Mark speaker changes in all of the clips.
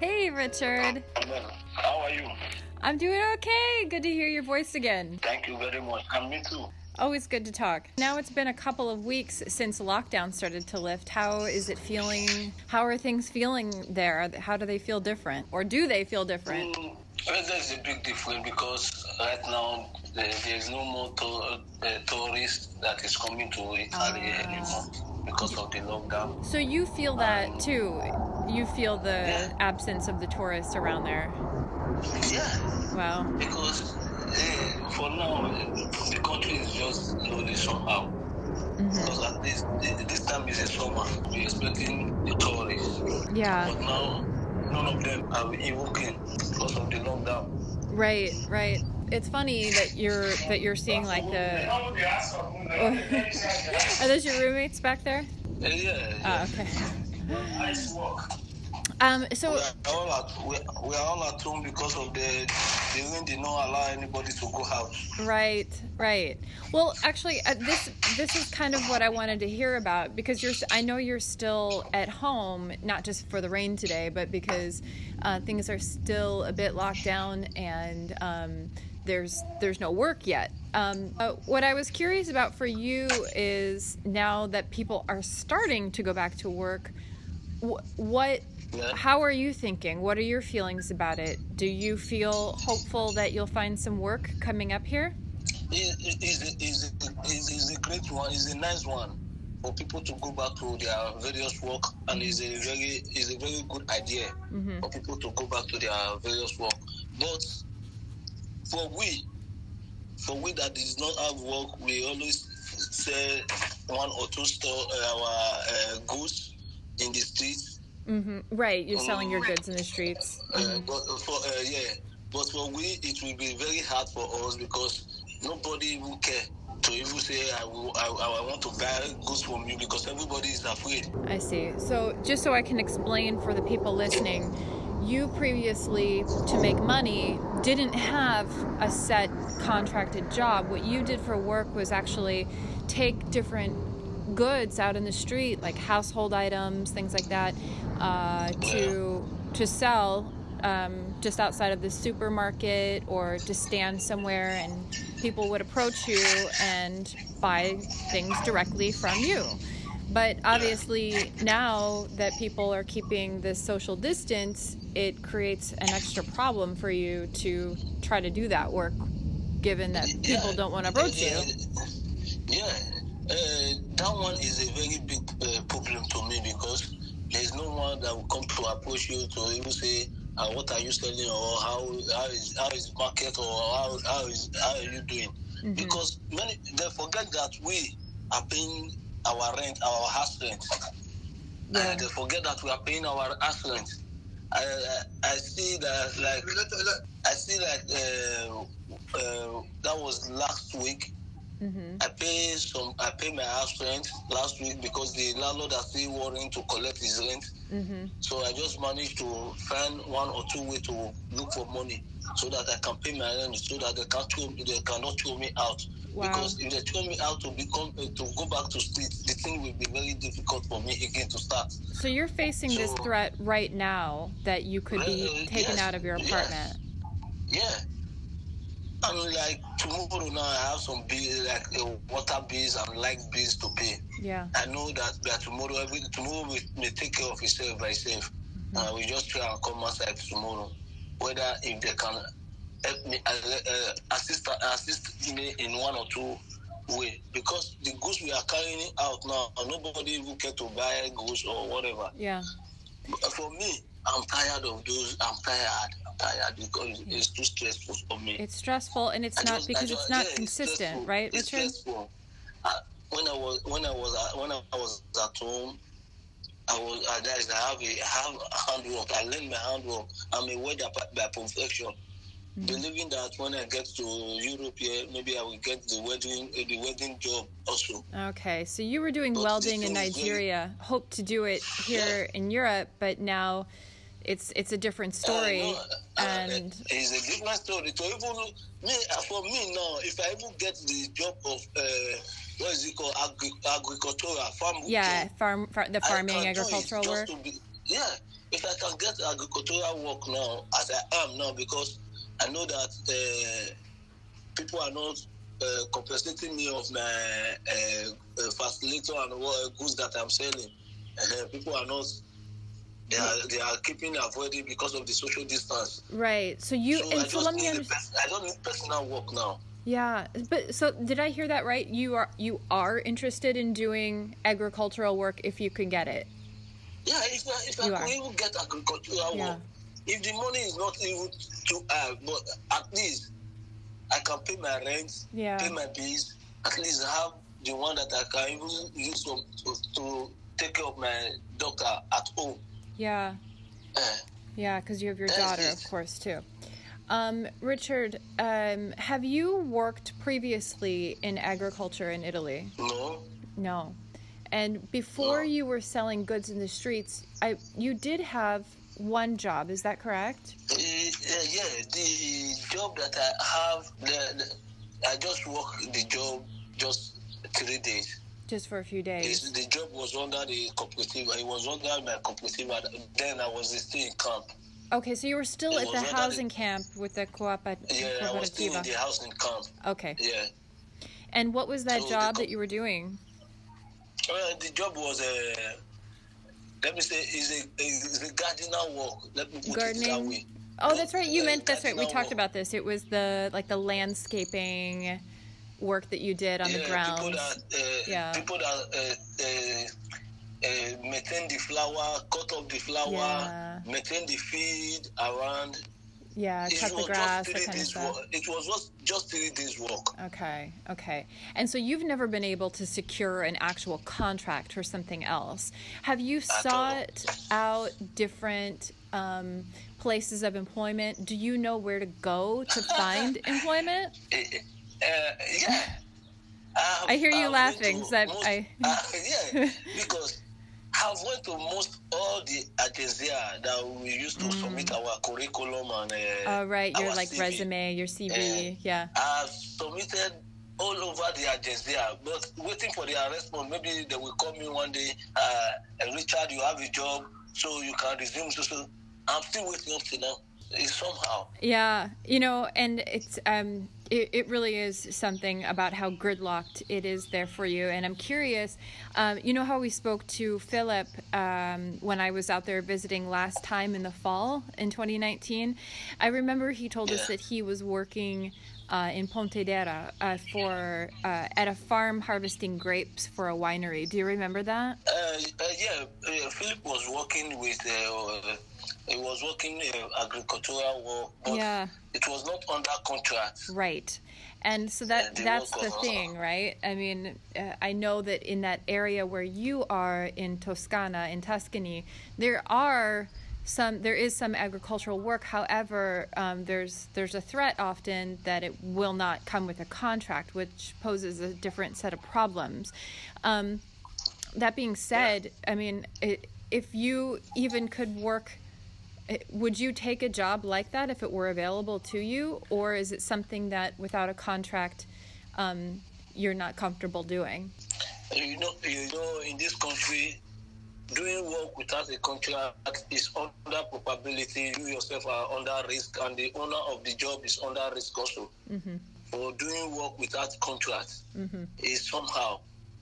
Speaker 1: Hey, Richard.
Speaker 2: How are you?
Speaker 1: I'm doing okay. Good to hear your voice again.
Speaker 2: Thank you very much. And me too.
Speaker 1: Always good to talk. Now it's been a couple of weeks since lockdown started to lift. How is it feeling? How are things feeling there? How do they feel different? Or do they feel different?
Speaker 2: Mm, well, there's a big difference because right now there, there's no more to, uh, tourists that is coming to Italy
Speaker 1: Ah.
Speaker 2: anymore because of the lockdown.
Speaker 1: So you feel that too? You feel the
Speaker 2: Yeah.
Speaker 1: absence of the tourists around there?
Speaker 2: Yeah,
Speaker 1: Wow.
Speaker 2: because uh, for now the country is just slowly somehow.
Speaker 1: hmm
Speaker 2: Because at least uh, this time is a summer, we're expecting the tourists.
Speaker 1: Yeah.
Speaker 2: But now none of them are evoking because of the lockdown.
Speaker 1: Right. Right. It's funny that you're that you're seeing like the. Are those your roommates back there?
Speaker 2: Uh, yeah, yeah.
Speaker 1: Oh, okay.
Speaker 2: Nice work.
Speaker 1: Um. So
Speaker 2: We are all at we, we are all at home because of the the rain did not allow anybody to go out.
Speaker 1: Right, right. Well, actually, uh, this this is kind of what I wanted to hear about because you're. I know you're still at home, not just for the rain today, but because uh, things are still a bit locked down and um, there's there's no work yet. Um, what I was curious about for you is now that people are starting to go back to work, wh- what how are you thinking? What are your feelings about it? Do you feel hopeful that you'll find some work coming up here?
Speaker 2: It it is a- is a- is is a great one. It's a nice one for people to go back to their various work, and it's a very is a very good idea
Speaker 1: hmm
Speaker 2: for people to go back to their various work. But for we, for we that does not have work, we always sell one or two store uh, our uh, goods in the streets.
Speaker 1: hmm Right, you're selling your goods in the streets.
Speaker 2: Uh,
Speaker 1: Mhm.
Speaker 2: but for uh, yeah, but for we, it will be very hard for us because nobody will care to even say I will, I, I want to buy goods from you because everybody is afraid.
Speaker 1: I see. So, just so I can explain for the people listening, you previously, to make money, didn't have a set contracted job. What you did for work was actually take different goods out in the street, like household items, things like that, uh, to to sell um, just outside of the supermarket or to stand somewhere, and people would approach you and buy things directly from you. But obviously, now that people are keeping this social distance, it creates an extra problem for you to try to do that work, given that people don't want to approach you.
Speaker 2: Yeah, uh, that one is a very big uh, problem to me because there's no one that will come to approach you to even say, uh, "What are you selling?" or "How how is how is market?" or "How how is how are you doing?"
Speaker 1: Mhm.
Speaker 2: Because many they forget that we are paying our rent, our house rent.
Speaker 1: Yeah.
Speaker 2: Uh, they forget that we are paying our house rent. I, I, I see that like I see like uh, uh, that was last week.
Speaker 1: Hmm
Speaker 2: I pay some. I pay my house rent last week because the landlord are still worrying to collect his rent.
Speaker 1: hmm
Speaker 2: So I just managed to find one or two way to look for money so that I can pay my rent, so that they can throw, they cannot throw me out.
Speaker 1: Wow.
Speaker 2: Because if they throw me out to become uh, to go back to street, the thing will be very difficult for me again to start.
Speaker 1: So you're facing this threat right now that you could be
Speaker 2: Uh,
Speaker 1: taken
Speaker 2: yes,
Speaker 1: out of your
Speaker 2: yes.
Speaker 1: apartment.
Speaker 2: Yeah. And like tomorrow now, I have some bill like uh, water bills and light bills to pay.
Speaker 1: Yeah.
Speaker 2: I know that, that tomorrow, every tomorrow we may take care of itself by itself. Uh, we just try and come outside tomorrow. Whether if they can help me, uh, uh, assist assist me in one or two way, because the goods we are carrying out now, nobody even care to buy goods or whatever.
Speaker 1: Yeah.
Speaker 2: But for me, I'm tired of those. I'm tired. Tired because it's too stressful for me.
Speaker 1: It's stressful and it's
Speaker 2: I
Speaker 1: not
Speaker 2: just-
Speaker 1: because
Speaker 2: just-
Speaker 1: it's not
Speaker 2: yeah,
Speaker 1: consistent,
Speaker 2: stressful.
Speaker 1: right,
Speaker 2: It's
Speaker 1: Richard?
Speaker 2: stressful. I, when I was when I was at, when I was at home, I was I, guys, I have a have handwork. I learned my handwork. I'm a welder by, by profession.
Speaker 1: Mhm.
Speaker 2: Believing that when I get to Europe here, maybe I will get the wedding uh, the wedding job also.
Speaker 1: Okay, so you were doing
Speaker 2: But
Speaker 1: welding in
Speaker 2: thing is very-
Speaker 1: Nigeria, hoped to do it here in Europe, but now it's it's a different story.
Speaker 2: Uh, no, uh,
Speaker 1: and
Speaker 2: it's a different story. To even me, uh, for me now, if I even get the job of uh, what is it called, Agri- agricultural farm
Speaker 1: yeah, farm, far, the farming,
Speaker 2: can do it
Speaker 1: agricultural work.
Speaker 2: to be- yeah, if I can get agricultural work now, as I am now, because I know that uh, people are not uh, compensating me of my uh, uh, facilitator and what goods that I'm selling. Uh, people are not. They are, they are keeping avoiding because of the social distance.
Speaker 1: Right. So you
Speaker 2: So I
Speaker 1: and so
Speaker 2: just
Speaker 1: let me understand.
Speaker 2: I don't need personal work now.
Speaker 1: Yeah, but so did I hear that right? You are you are interested in doing agricultural work if you can get it.
Speaker 2: Yeah, if I, if I
Speaker 1: are.
Speaker 2: even get agricultural
Speaker 1: Yeah.
Speaker 2: work, if the money is not even too high, uh, but at least I can pay my rent,
Speaker 1: Yeah.
Speaker 2: pay my bills, at least have the one that I can even use to, to, to take care of my daughter at home.
Speaker 1: Yeah. Yeah, because you have your daughter, of course, too. Um, Richard, um, have you worked previously in agriculture in Italy?
Speaker 2: no,
Speaker 1: No. And before
Speaker 2: No.
Speaker 1: you were selling goods in the streets, I you did have one job. Is that correct?
Speaker 2: Eh, yeah, the job that I have, the, the, I just work the job just three days.
Speaker 1: Just for a few days.
Speaker 2: The, the job was under the cooperative. It was under my cooperative. and Then I was still in camp.
Speaker 1: Okay, so you were still
Speaker 2: It
Speaker 1: at the housing
Speaker 2: the-
Speaker 1: camp with the Coop-
Speaker 2: Yeah, I was still in the housing camp.
Speaker 1: Okay.
Speaker 2: Yeah.
Speaker 1: And what was that
Speaker 2: So
Speaker 1: job
Speaker 2: co-
Speaker 1: that you were doing?
Speaker 2: Well, the job was a. let me say, is a is a gardener work. Let me put it that
Speaker 1: Gardening?
Speaker 2: way.
Speaker 1: Oh, that's right. You
Speaker 2: Uh,
Speaker 1: meant that's right. We talked
Speaker 2: work.
Speaker 1: about this. It was the like the landscaping work that you did on
Speaker 2: yeah,
Speaker 1: the
Speaker 2: people that uh,
Speaker 1: Yeah.
Speaker 2: people that uh, uh, uh, maintain the flower, cut up the flower,
Speaker 1: Yeah.
Speaker 2: maintain the feed around.
Speaker 1: Yeah,
Speaker 2: It
Speaker 1: cut the grass, that kind of stuff.
Speaker 2: work. It was just just three days work.
Speaker 1: Okay, okay. And so you've never been able to secure an actual contract for something else. Have you
Speaker 2: all.
Speaker 1: sought out different um, places of employment? Do you know where to go to find employment?
Speaker 2: Uh, yeah. have-
Speaker 1: I hear you
Speaker 2: have
Speaker 1: laughing, I-
Speaker 2: most-
Speaker 1: I-
Speaker 2: uh, yeah, because I've went to most all the agencies that we used to submit our curriculum and uh,
Speaker 1: Oh, right, your like
Speaker 2: CV.
Speaker 1: resume, your CV. yeah.
Speaker 2: I've submitted all over the agency, but waiting for their response. Maybe they will call me one day. Uh, Richard, you have a job, so you can resume. So, so I'm still waiting up to now. It's somehow.
Speaker 1: Yeah, you know, and it's um, it, it really is something about how gridlocked it is there for you. And I'm curious, um, you know how we spoke to Philip um, when I was out there visiting last time in the fall in 2019. I remember he told us that he was working. Uh, in Pontedera uh, for uh, at a farm harvesting grapes for a winery. Do you remember that?
Speaker 2: Uh, uh, yeah, uh, Philip was working with. He was working uh, agricultural work, but
Speaker 1: Yeah.
Speaker 2: it was not under contract.
Speaker 1: Right. And so that
Speaker 2: the
Speaker 1: that's the thing, right? I mean, uh, I know that in that area where you are in Toscana, in Tuscany, there are some there is some agricultural work. However, um, there's there's a threat often that it will not come with a contract, which poses a different set of problems. Um, that being said, I mean, it, if you even could work would you take a job like that if it were available to you, or is it something that without a contract um, you're not comfortable doing?
Speaker 2: You know, you know, in this country, doing work without a contract is under probability. You yourself are under risk, and the owner of the job is under risk also. Mm-hmm. For doing work without contract mm-hmm. is somehow.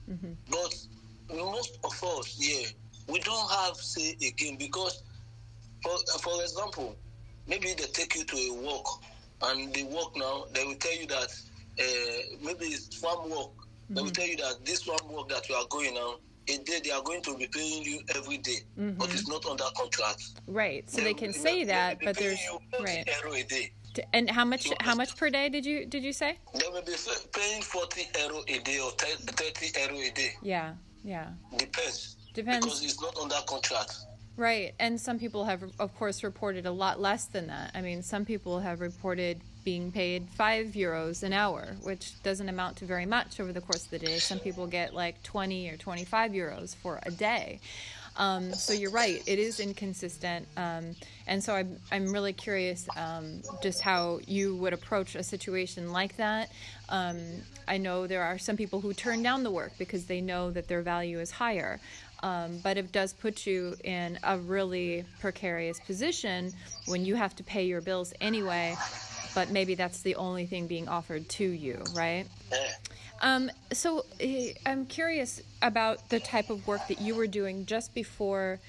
Speaker 2: Mm-hmm. But most of us, yeah, we don't have say again because, for for example, maybe they take you to a walk, and the walk now they will tell you that uh, maybe it's farm work. They will tell you that this farm work that you are going now, a day they are going to be paying you every day, but it's not under contract.
Speaker 1: Right. So they can
Speaker 2: will-
Speaker 1: say
Speaker 2: they
Speaker 1: that, but there's
Speaker 2: you 40
Speaker 1: right.
Speaker 2: euro a day.
Speaker 1: And how much how much per day did you did you say?
Speaker 2: They will be paying 40 euro a day or 30 euro a day.
Speaker 1: Yeah. Yeah.
Speaker 2: Depends.
Speaker 1: Depends.
Speaker 2: Because it's not under contract.
Speaker 1: Right. And some people have of course reported a lot less than that. I mean, some people have reported being paid 5 euros an hour, which doesn't amount to very much over the course of the day. Some people get like 20 or 25 euros for a day. Um, so you're right, it is inconsistent. Um, and so I'm, I'm really curious um, just how you would approach a situation like that. Um, I know there are some people who turn down the work because they know that their value is higher. Um, but it does put you in a really precarious position when you have to pay your bills anyway, but maybe that's the only thing being offered to you, right? Um, so eh, I'm curious about the type of work that you were doing just before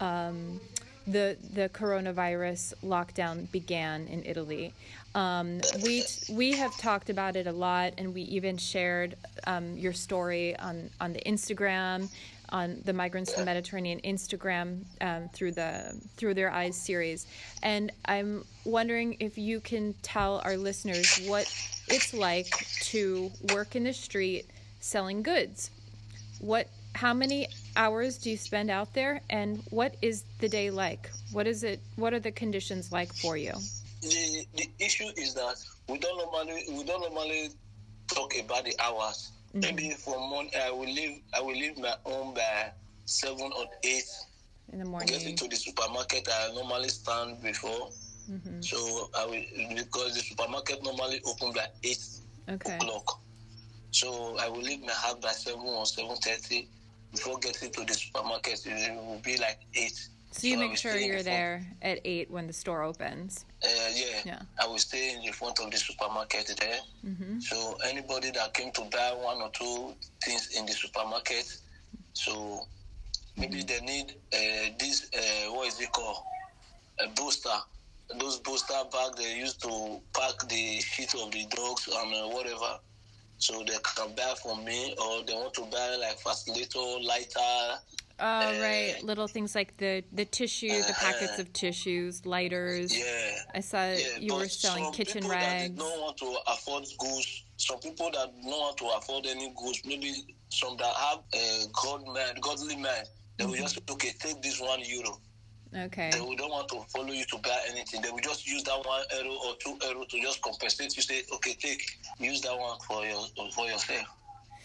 Speaker 1: um, the the coronavirus lockdown began in Italy. Um, we we have talked about it a lot, and we even shared um, your story on on the Instagram, on the Migrants to the Mediterranean Instagram um, through the through their eyes series. And I'm wondering if you can tell our listeners what it's like to work in the street selling goods. What how many hours do you spend out there and what is the day like? What is it what are the conditions like for you?
Speaker 2: The the issue is that we don't normally we don't normally talk about the hours. Mm-hmm. Maybe for morning I will leave I will leave my home by seven or eight
Speaker 1: in the morning.
Speaker 2: Get into the supermarket I normally stand before. Mm-hmm. So I will because the supermarket normally open by eight okay. o'clock. So I will leave my house by seven or seven thirty. Before getting to the supermarket, it will be like eight.
Speaker 1: So you so make sure you're there at eight when the store opens.
Speaker 2: Uh, yeah. yeah. I will stay in the front of the supermarket there. Mm-hmm. So anybody that came to buy one or two things in the supermarket, so maybe mm-hmm. they need uh, this. Uh, what is it called? A booster those booster bags they used to pack the shit of the dogs and uh, whatever. So they can buy from me, or they want to buy like facilitator, lighter.
Speaker 1: Oh right, little things like the the tissue, uh, the packets of tissues, lighters.
Speaker 2: Yeah,
Speaker 1: I saw yeah, you were selling kitchen rags.
Speaker 2: That don't want to afford goods. Some people that don't want to afford any goods, maybe some that have a god man, godly man, they mm-hmm. will just okay, take this one euro
Speaker 1: Okay.
Speaker 2: They will don't want to follow you to buy anything. They will just use that one euro or two euro to just compensate you. Say, okay, take, use that one for your for yourself.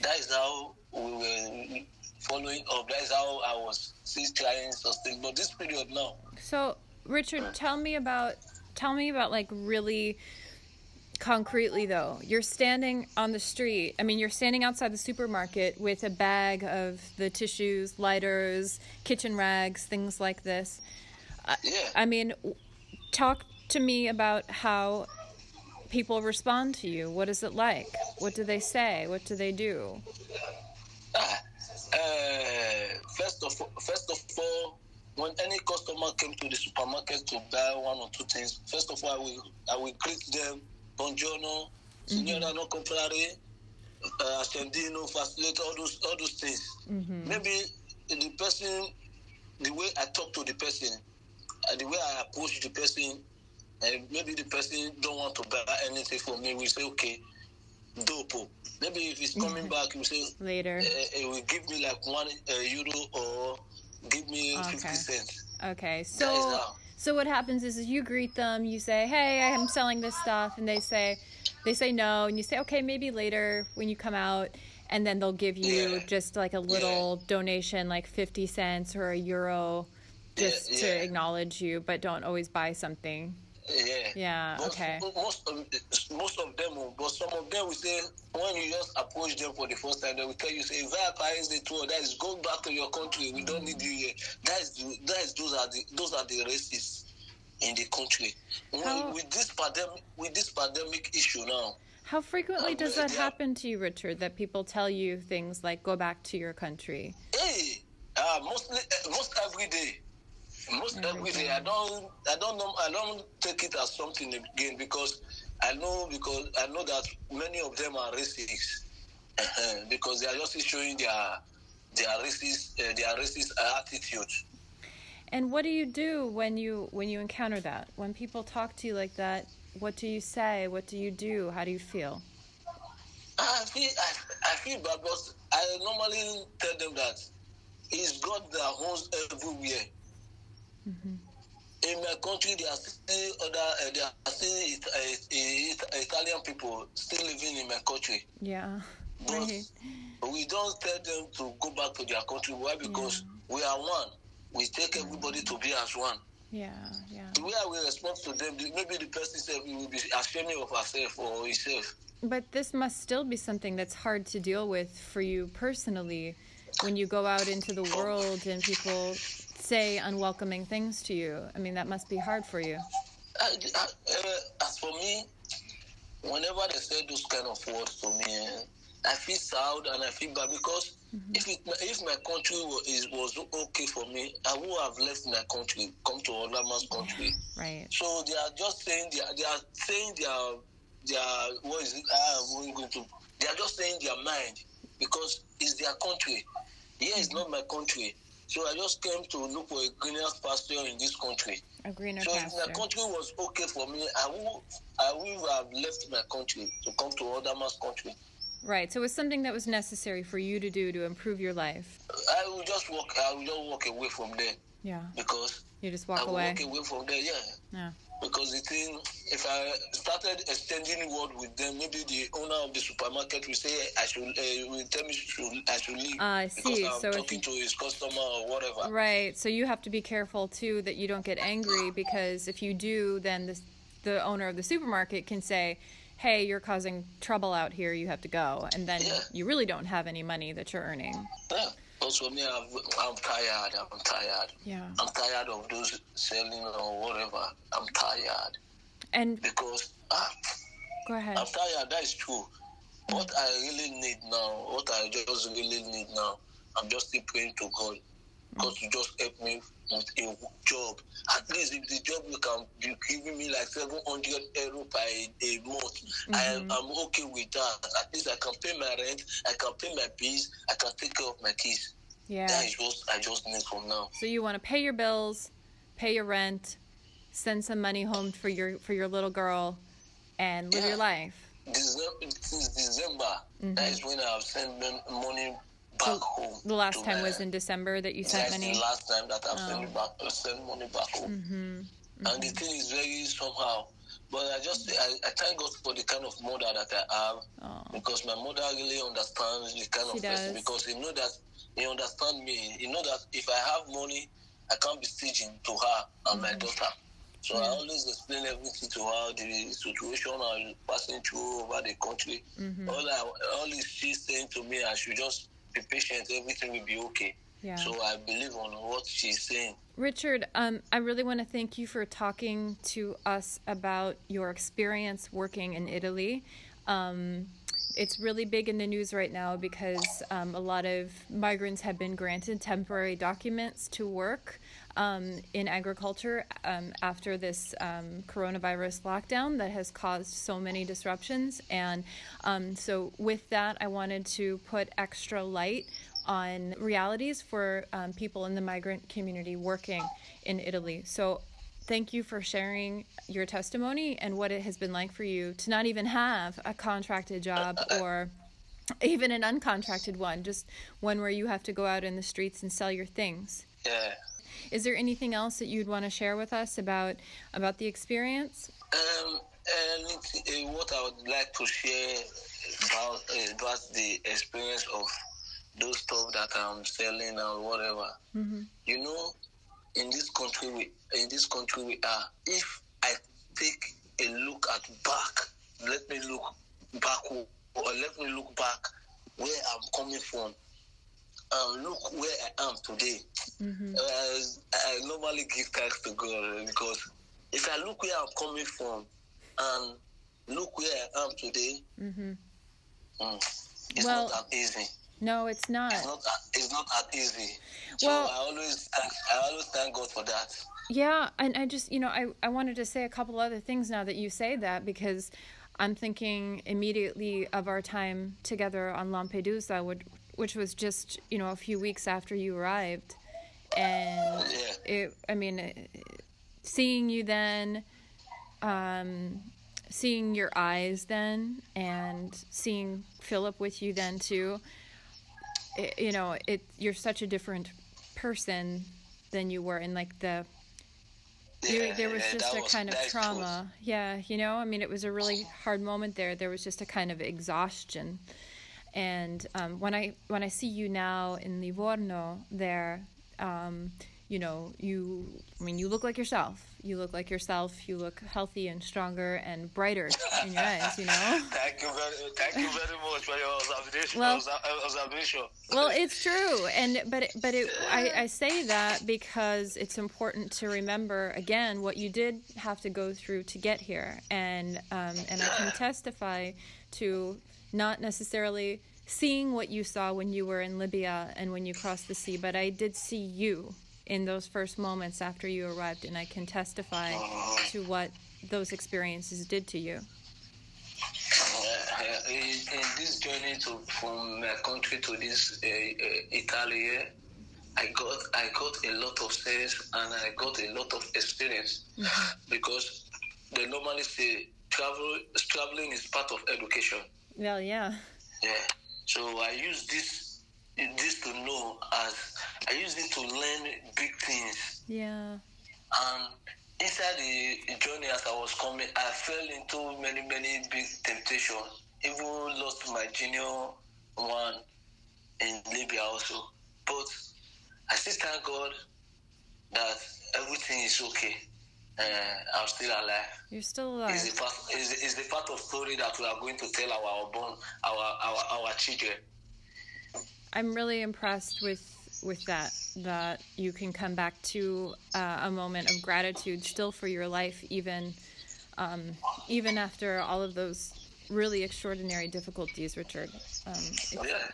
Speaker 2: That is how we were following up. That is how I was still trying sustain. But this period now.
Speaker 1: So, Richard, tell me about tell me about like really concretely though you're standing on the street i mean you're standing outside the supermarket with a bag of the tissues lighters kitchen rags things like this
Speaker 2: yeah.
Speaker 1: i mean talk to me about how people respond to you what is it like what do they say what do they do
Speaker 2: ah, of first of all when any customer came to the supermarket to buy one or two things first of all i will i will greet them buongiorno, signora mm-hmm. non comprare, uh, accendino, facilitate, all those, all those things. Mm-hmm. Maybe the person, the way I talk to the person, uh, the way I approach the person, and uh, maybe the person don't want to buy anything from me, we say, okay, dopo. Maybe if he's coming back, you say,
Speaker 1: later,
Speaker 2: uh, he will give me like one uh, euro or give me okay. 50 cents.
Speaker 1: Okay, so so what happens is, is you greet them, you say, "Hey, I'm selling this stuff," and they say, they say no, and you say, "Okay, maybe later when you come out." And then they'll give you yeah. just like a little yeah. donation, like fifty cents or a euro, just yeah, to acknowledge you, but don't always buy something.
Speaker 2: Yeah.
Speaker 1: Yeah.
Speaker 2: Most,
Speaker 1: okay.
Speaker 2: Most of most of them, but some of them will say when you just approach them for the first time, they will tell you, "Say, Via is the tour. That is go back to your country. We don't need you here." That is that is those are the those are the racists in the country. How, with this pandemic, with this pandemic issue now.
Speaker 1: How frequently does that happen to you, Richard? That people tell you things like "go back to your country"?
Speaker 2: Hey, uh, mostly, uh, most every day most every day. I don't I don't know I don't take it as something again because I know because I know that many of them are racist because they are just showing their their racist uh, their racist attitude.
Speaker 1: And what do you do when you when you encounter that? When people talk to you like that, what do you say? What do you do? How do you feel?
Speaker 2: I feel I, I feel bad, but I normally tell them that it's God that owns everywhere. Mm-hmm. In my country, there are still other, uh, there are still uh, Italian people still living in my country.
Speaker 1: Yeah.
Speaker 2: But we don't tell them to go back to their country. Why? Because yeah. we are one. We take everybody to be as one.
Speaker 1: Yeah, yeah.
Speaker 2: The way I will respond to them, maybe the person said we will be ashamed of herself or himself.
Speaker 1: But this must still be something that's hard to deal with for you personally when you go out into the world and people say unwelcoming things to you. I mean, that must be hard for you.
Speaker 2: I, I, uh, as for me, whenever they say those kind of words to me, eh, I feel sad and I feel bad because mm-hmm. if it, if my country was, was okay for me, I would have left my country, come to another man's country.
Speaker 1: Right.
Speaker 2: So they are just saying they are, they are saying their their what is it? Ah, I'm going to. They are just saying their mind because it's their country. Here mm-hmm. is not my country. So I just came to look for a greener pasture in this country.
Speaker 1: A greener
Speaker 2: so
Speaker 1: pasture.
Speaker 2: if my country was okay for me, I would I would have left my country to come to other man's country.
Speaker 1: Right. So it was something that was necessary for you to do to improve your life.
Speaker 2: I will just walk. I will just walk away from there.
Speaker 1: Yeah.
Speaker 2: Because
Speaker 1: you just walk
Speaker 2: away. I
Speaker 1: away.
Speaker 2: walk away from there. Yeah.
Speaker 1: Yeah.
Speaker 2: Because the thing, if I started extending word with them, maybe the owner of the supermarket will say I should, uh, will tell me should, I should leave.
Speaker 1: Uh, I see.
Speaker 2: Because I'm
Speaker 1: so
Speaker 2: talking to his customer or whatever.
Speaker 1: Right. So you have to be careful too that you don't get angry because if you do, then the the owner of the supermarket can say, hey, you're causing trouble out here, you have to go. And then
Speaker 2: Yeah.
Speaker 1: you really don't have any money that you're earning.
Speaker 2: Yeah. Also, me, I'm, I'm tired. I'm tired.
Speaker 1: Yeah.
Speaker 2: I'm tired of those selling or whatever. I'm tired
Speaker 1: And
Speaker 2: because ah,
Speaker 1: go ahead.
Speaker 2: I'm tired. That is true. What I really need now, what I just really need now, I'm just still praying to God. God to just help me with a job. At least if the job you can be giving me like 700 euro per a, month, I am, mm-hmm. I'm okay with that. At least I can pay my rent, I can pay my bills, I can take care of my kids.
Speaker 1: Yeah.
Speaker 2: That is what I just need from now.
Speaker 1: So you want to pay your bills, pay your rent, send some money home for your for your little girl, and live
Speaker 2: Yeah.
Speaker 1: your life.
Speaker 2: December, since December, that mm-hmm. is when I have sent money back home.
Speaker 1: Mm-hmm. The last time
Speaker 2: my-
Speaker 1: was in December that you sent money.
Speaker 2: the last time that I've
Speaker 1: Oh.
Speaker 2: sent, back, sent money back home.
Speaker 1: Mm-hmm.
Speaker 2: And the thing is very somehow. But I just I, I thank God for the kind of mother that I have
Speaker 1: Oh.
Speaker 2: because my mother really understands the kind
Speaker 1: She
Speaker 2: of person because he know that he understand me. He know that if I have money, I can't be staging to her and my daughter. So I always explain everything to her, the situation I'm passing through over the country.
Speaker 1: Mm-hmm.
Speaker 2: All I, all is she's saying to me, I should just be patient. Everything will be okay.
Speaker 1: Yeah.
Speaker 2: So I believe on what she's saying.
Speaker 1: Richard, um, I really want to thank you for talking to us about your experience working in Italy. Um, it's really big in the news right now because um, a lot of migrants have been granted temporary documents to work um, in agriculture um, after this um, coronavirus lockdown that has caused so many disruptions. And um, so, with that, I wanted to put extra light on realities for um, people in the migrant community working in Italy. So, thank you for sharing your testimony and what it has been like for you to not even have a contracted job or even an uncontracted one, just one where you have to go out in the streets and sell your things.
Speaker 2: Yeah.
Speaker 1: Is there anything else that you'd want to share with us about about the experience?
Speaker 2: Um, and what I would like to share about about the experience of those stuff that I'm selling or whatever.
Speaker 1: Mm-hmm.
Speaker 2: You know, in this country, we in this country we are. If I take a look at back, let me look back or let me look back where I'm coming from, and look where I am today.
Speaker 1: Mm-hmm.
Speaker 2: Uh, I normally give thanks to God because if I look where I'm coming from and look where I am today,
Speaker 1: Mm-hmm.
Speaker 2: mm, it's
Speaker 1: Well-
Speaker 2: not that easy.
Speaker 1: No, it's not.
Speaker 2: It's not that, it's not that easy. So
Speaker 1: Well-
Speaker 2: I always thank, I always thank God for that.
Speaker 1: Yeah, and I just, you know, I, I wanted to say a couple other things now that you say that because I'm thinking immediately of our time together on Lampedusa, which, was just, you know, a few weeks after you arrived. And it, I mean, it- seeing you then, um, seeing your eyes then, and seeing Philip with you then too, it, you know, it you're such a different person than you were in like the
Speaker 2: Yeah,
Speaker 1: there was just a
Speaker 2: was-
Speaker 1: kind of
Speaker 2: that is true.
Speaker 1: trauma. Yeah, you know, I mean, it was a really hard moment there. There was just a kind of exhaustion. And um, when I when I see you now in Livorno, there, um, you know, you, I mean, you look like yourself. You look like yourself. You look healthy and stronger and brighter in your eyes, you know?
Speaker 2: thank you very, thank you very much for your observation.
Speaker 1: Well-
Speaker 2: observation.
Speaker 1: well it's true and but it- but it, I, I say that because it's important to remember again what you did have to go through to get here and um, and I can testify to not necessarily seeing what you saw when you were in Libya and when you crossed the sea but I did see you in those first moments after you arrived and I can testify to what those experiences did to you
Speaker 2: Uh, in, in this journey to from my country to this uh, uh, Italy, I got I got a lot of sense and I got a lot of experience because they normally say travel traveling is part of education.
Speaker 1: Well yeah
Speaker 2: Yeah. So I use this this to know as I use it to learn big things.
Speaker 1: yeah
Speaker 2: And inside the journey as I was coming, I fell into many, many big temptations. Even lost my junior one in Libya also. But I still thank God that everything is okay. Uh, I'm still alive.
Speaker 1: you're still alive
Speaker 2: It's the, part, it's, the- the part of story that we are going to tell our born, our, our, our children.
Speaker 1: I'm really impressed with with that that you can come back to uh, a moment of gratitude still for your life even um, even after all of those really extraordinary difficulties Richard um, it's,
Speaker 2: Yeah.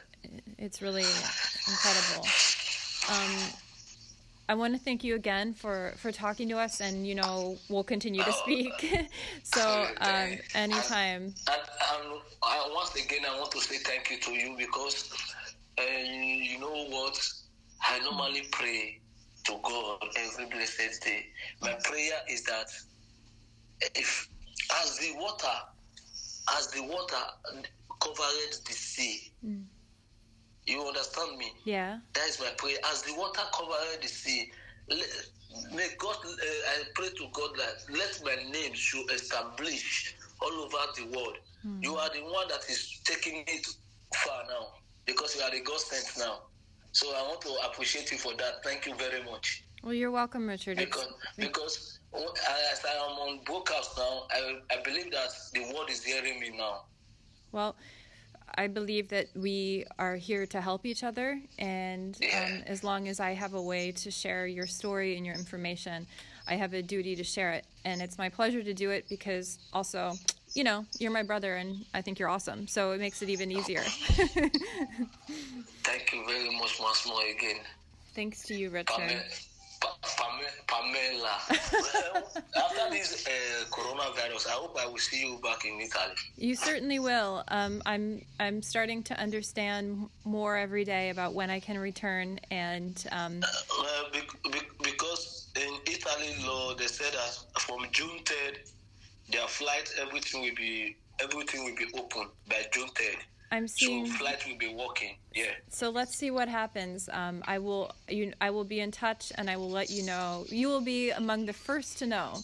Speaker 1: it's really incredible um, I want to thank you again for for talking to us and you know we'll continue to speak so um, anytime
Speaker 2: And, and I, once again, I want to say thank you to you because uh, you know what? I normally pray to God every blessed day. My prayer is that if as the water, as the water covered the sea, you understand me?
Speaker 1: yeah
Speaker 2: That is my prayer. As the water covered the sea, let, may God, uh, I pray to God that let my name should establish all over the world. You are the one that is taking it far now because you are the God sent now. So I want to appreciate you for that. Thank you very much.
Speaker 1: well you're welcome Richard
Speaker 2: Because because as I am on broadcast now, I, I believe that the world is hearing me now.
Speaker 1: Well, I believe that we are here to help each other, and um, as long as I have a way to share your story and your information, I have a duty to share it. And it's my pleasure to do it because also, you know, you're my brother, and I think you're awesome. So it makes it even easier.
Speaker 2: Thank you very much once more again.
Speaker 1: Thanks to you. Richard.
Speaker 2: Pa- Pame- Pamela. well, after this uh, coronavirus, I hope I will see you back in Italy.
Speaker 1: You certainly will. Um, I'm I'm starting to understand more every day about when I can return, and um,
Speaker 2: Well, bec- bec- because in Italy law, they said that from June 3rd, their flight, everything will be everything will be open by June 3rd.
Speaker 1: I'm
Speaker 2: So
Speaker 1: seeing.
Speaker 2: flight will be working. Yeah.
Speaker 1: So let's see what happens. Um, I will you, I will be in touch and I will let you know. You will be among the first to know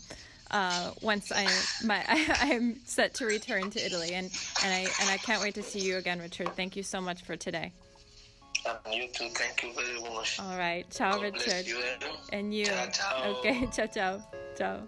Speaker 1: uh, once I my I, am set to return to Italy and and I and I can't wait to see you again, Richard. Thank you so much for today.
Speaker 2: And you too. Thank you very much.
Speaker 1: All right, ciao,
Speaker 2: God
Speaker 1: Richard,
Speaker 2: you.
Speaker 1: and you.
Speaker 2: Ciao, ciao.
Speaker 1: Okay, ciao, ciao, ciao.